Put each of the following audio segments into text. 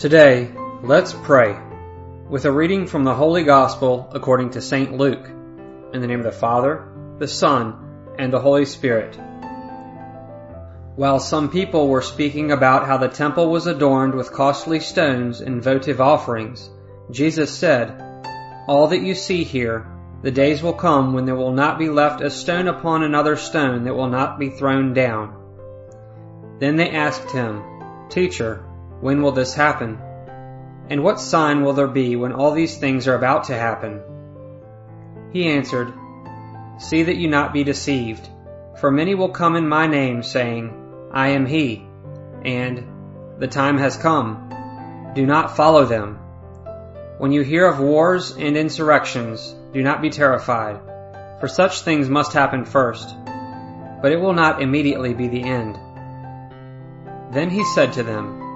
Today, let's pray with a reading from the Holy Gospel according to St. Luke. In the name of the Father, the Son, and the Holy Spirit. While some people were speaking about how the temple was adorned with costly stones and votive offerings, Jesus said, All that you see here, the days will come when there will not be left a stone upon another stone that will not be thrown down. Then they asked him, Teacher, when will this happen? And what sign will there be when all these things are about to happen? He answered, See that you not be deceived, for many will come in my name, saying, I am he, and the time has come. Do not follow them. When you hear of wars and insurrections, do not be terrified, for such things must happen first, but it will not immediately be the end. Then he said to them,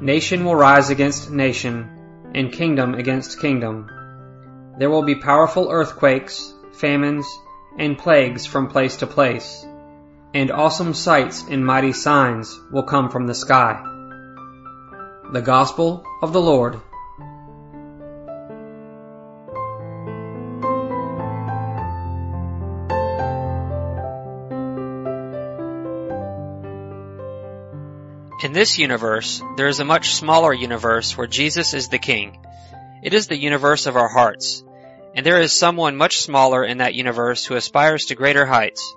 Nation will rise against nation, and kingdom against kingdom. There will be powerful earthquakes, famines, and plagues from place to place, and awesome sights and mighty signs will come from the sky. The Gospel of the Lord. In this universe, there is a much smaller universe where Jesus is the King. It is the universe of our hearts. And there is someone much smaller in that universe who aspires to greater heights.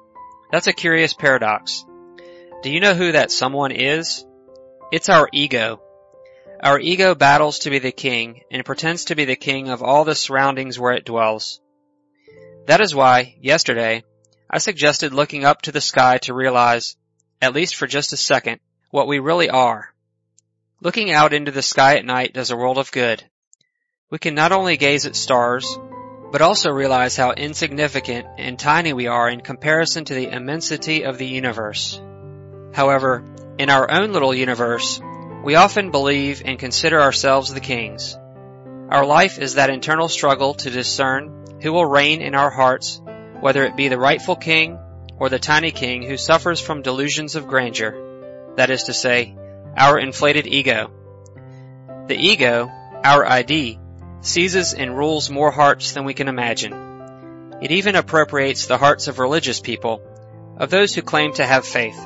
That's a curious paradox. Do you know who that someone is? It's our ego. Our ego battles to be the king and pretends to be the king of all the surroundings where it dwells. That is why, yesterday, I suggested looking up to the sky to realize, at least for just a second, what we really are. Looking out into the sky at night does a world of good. We can not only gaze at stars, but also realize how insignificant and tiny we are in comparison to the immensity of the universe. However, in our own little universe, we often believe and consider ourselves the kings. Our life is that internal struggle to discern who will reign in our hearts, whether it be the rightful king or the tiny king who suffers from delusions of grandeur that is to say, our inflated ego. The ego, our ID, seizes and rules more hearts than we can imagine. It even appropriates the hearts of religious people, of those who claim to have faith.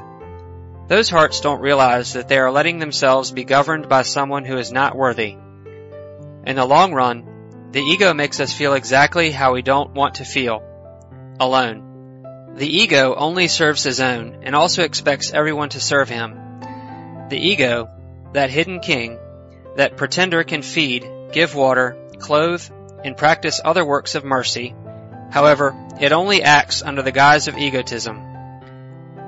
Those hearts don't realize that they are letting themselves be governed by someone who is not worthy. In the long run, the ego makes us feel exactly how we don't want to feel. Alone. The ego only serves his own and also expects everyone to serve him. The ego, that hidden king, that pretender can feed, give water, clothe, and practice other works of mercy. However, it only acts under the guise of egotism.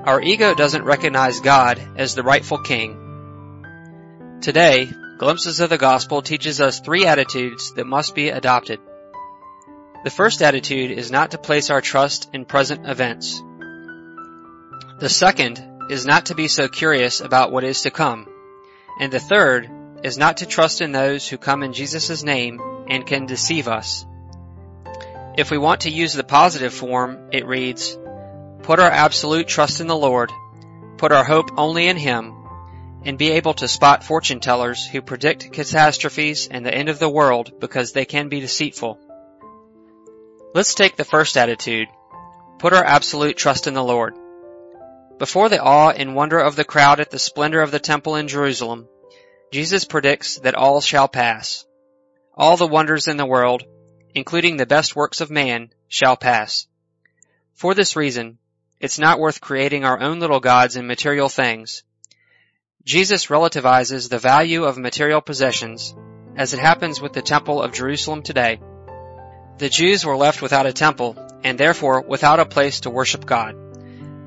Our ego doesn't recognize God as the rightful king. Today, Glimpses of the Gospel teaches us three attitudes that must be adopted. The first attitude is not to place our trust in present events. The second is not to be so curious about what is to come. And the third is not to trust in those who come in Jesus' name and can deceive us. If we want to use the positive form, it reads, Put our absolute trust in the Lord, put our hope only in Him, and be able to spot fortune tellers who predict catastrophes and the end of the world because they can be deceitful. Let's take the first attitude. Put our absolute trust in the Lord. Before the awe and wonder of the crowd at the splendor of the temple in Jerusalem, Jesus predicts that all shall pass. All the wonders in the world, including the best works of man, shall pass. For this reason, it's not worth creating our own little gods in material things. Jesus relativizes the value of material possessions, as it happens with the temple of Jerusalem today. The Jews were left without a temple, and therefore without a place to worship God.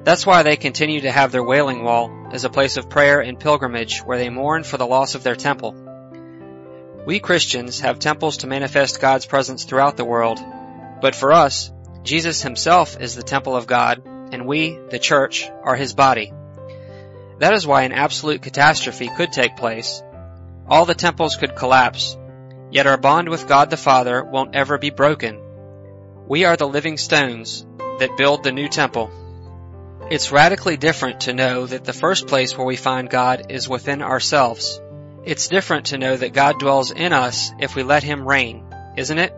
That's why they continue to have their Wailing Wall as a place of prayer and pilgrimage where they mourn for the loss of their temple. We Christians have temples to manifest God's presence throughout the world, but for us, Jesus himself is the temple of God, and we, the church, are his body. That is why an absolute catastrophe could take place. All the temples could collapse, Yet our bond with God the Father won't ever be broken. We are the living stones that build the new temple. It's radically different to know that the first place where we find God is within ourselves, It's different to know that God dwells in us if we let Him reign, isn't it?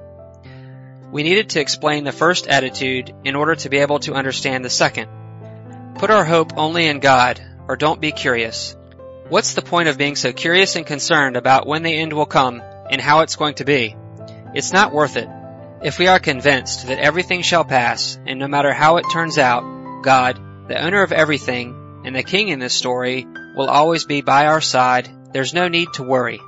We needed to explain the first attitude in order to be able to understand the second. Put our hope only in God, or don't be curious. What's the point of being so curious and concerned about when the end will come and how it's going to be? It's not worth it. If we are convinced that everything shall pass, and no matter how it turns out, God, the owner of everything, and the king in this story, will always be by our side, there's no need to worry.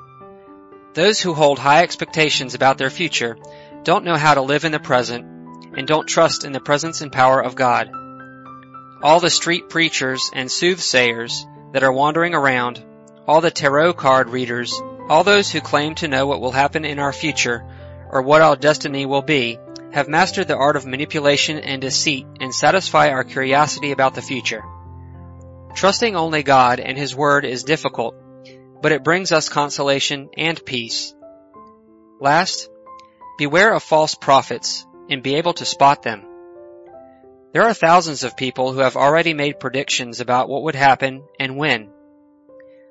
Those who hold high expectations about their future don't know how to live in the present and don't trust in the presence and power of God. All the street preachers and soothsayers that are wandering around, all the tarot card readers, all those who claim to know what will happen in our future or what our destiny will be, have mastered the art of manipulation and deceit and satisfy our curiosity about the future. Trusting only God and His Word is difficult, but it brings us consolation and peace. Last, beware of false prophets and be able to spot them. There are thousands of people who have already made predictions about what would happen and when.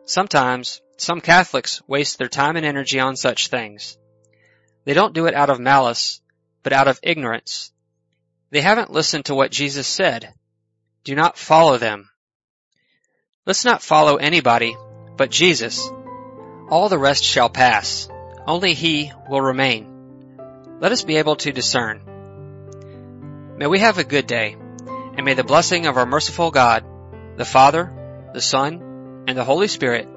Sometimes, some Catholics waste their time and energy on such things. They don't do it out of malice, but out of ignorance. They haven't listened to what Jesus said. Do not follow them. Let's not follow anybody but Jesus. All the rest shall pass. Only He will remain. Let us be able to discern. May we have a good day, and may the blessing of our merciful God, the Father, the Son, and the Holy Spirit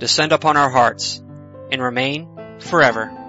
descend upon our hearts and remain forever.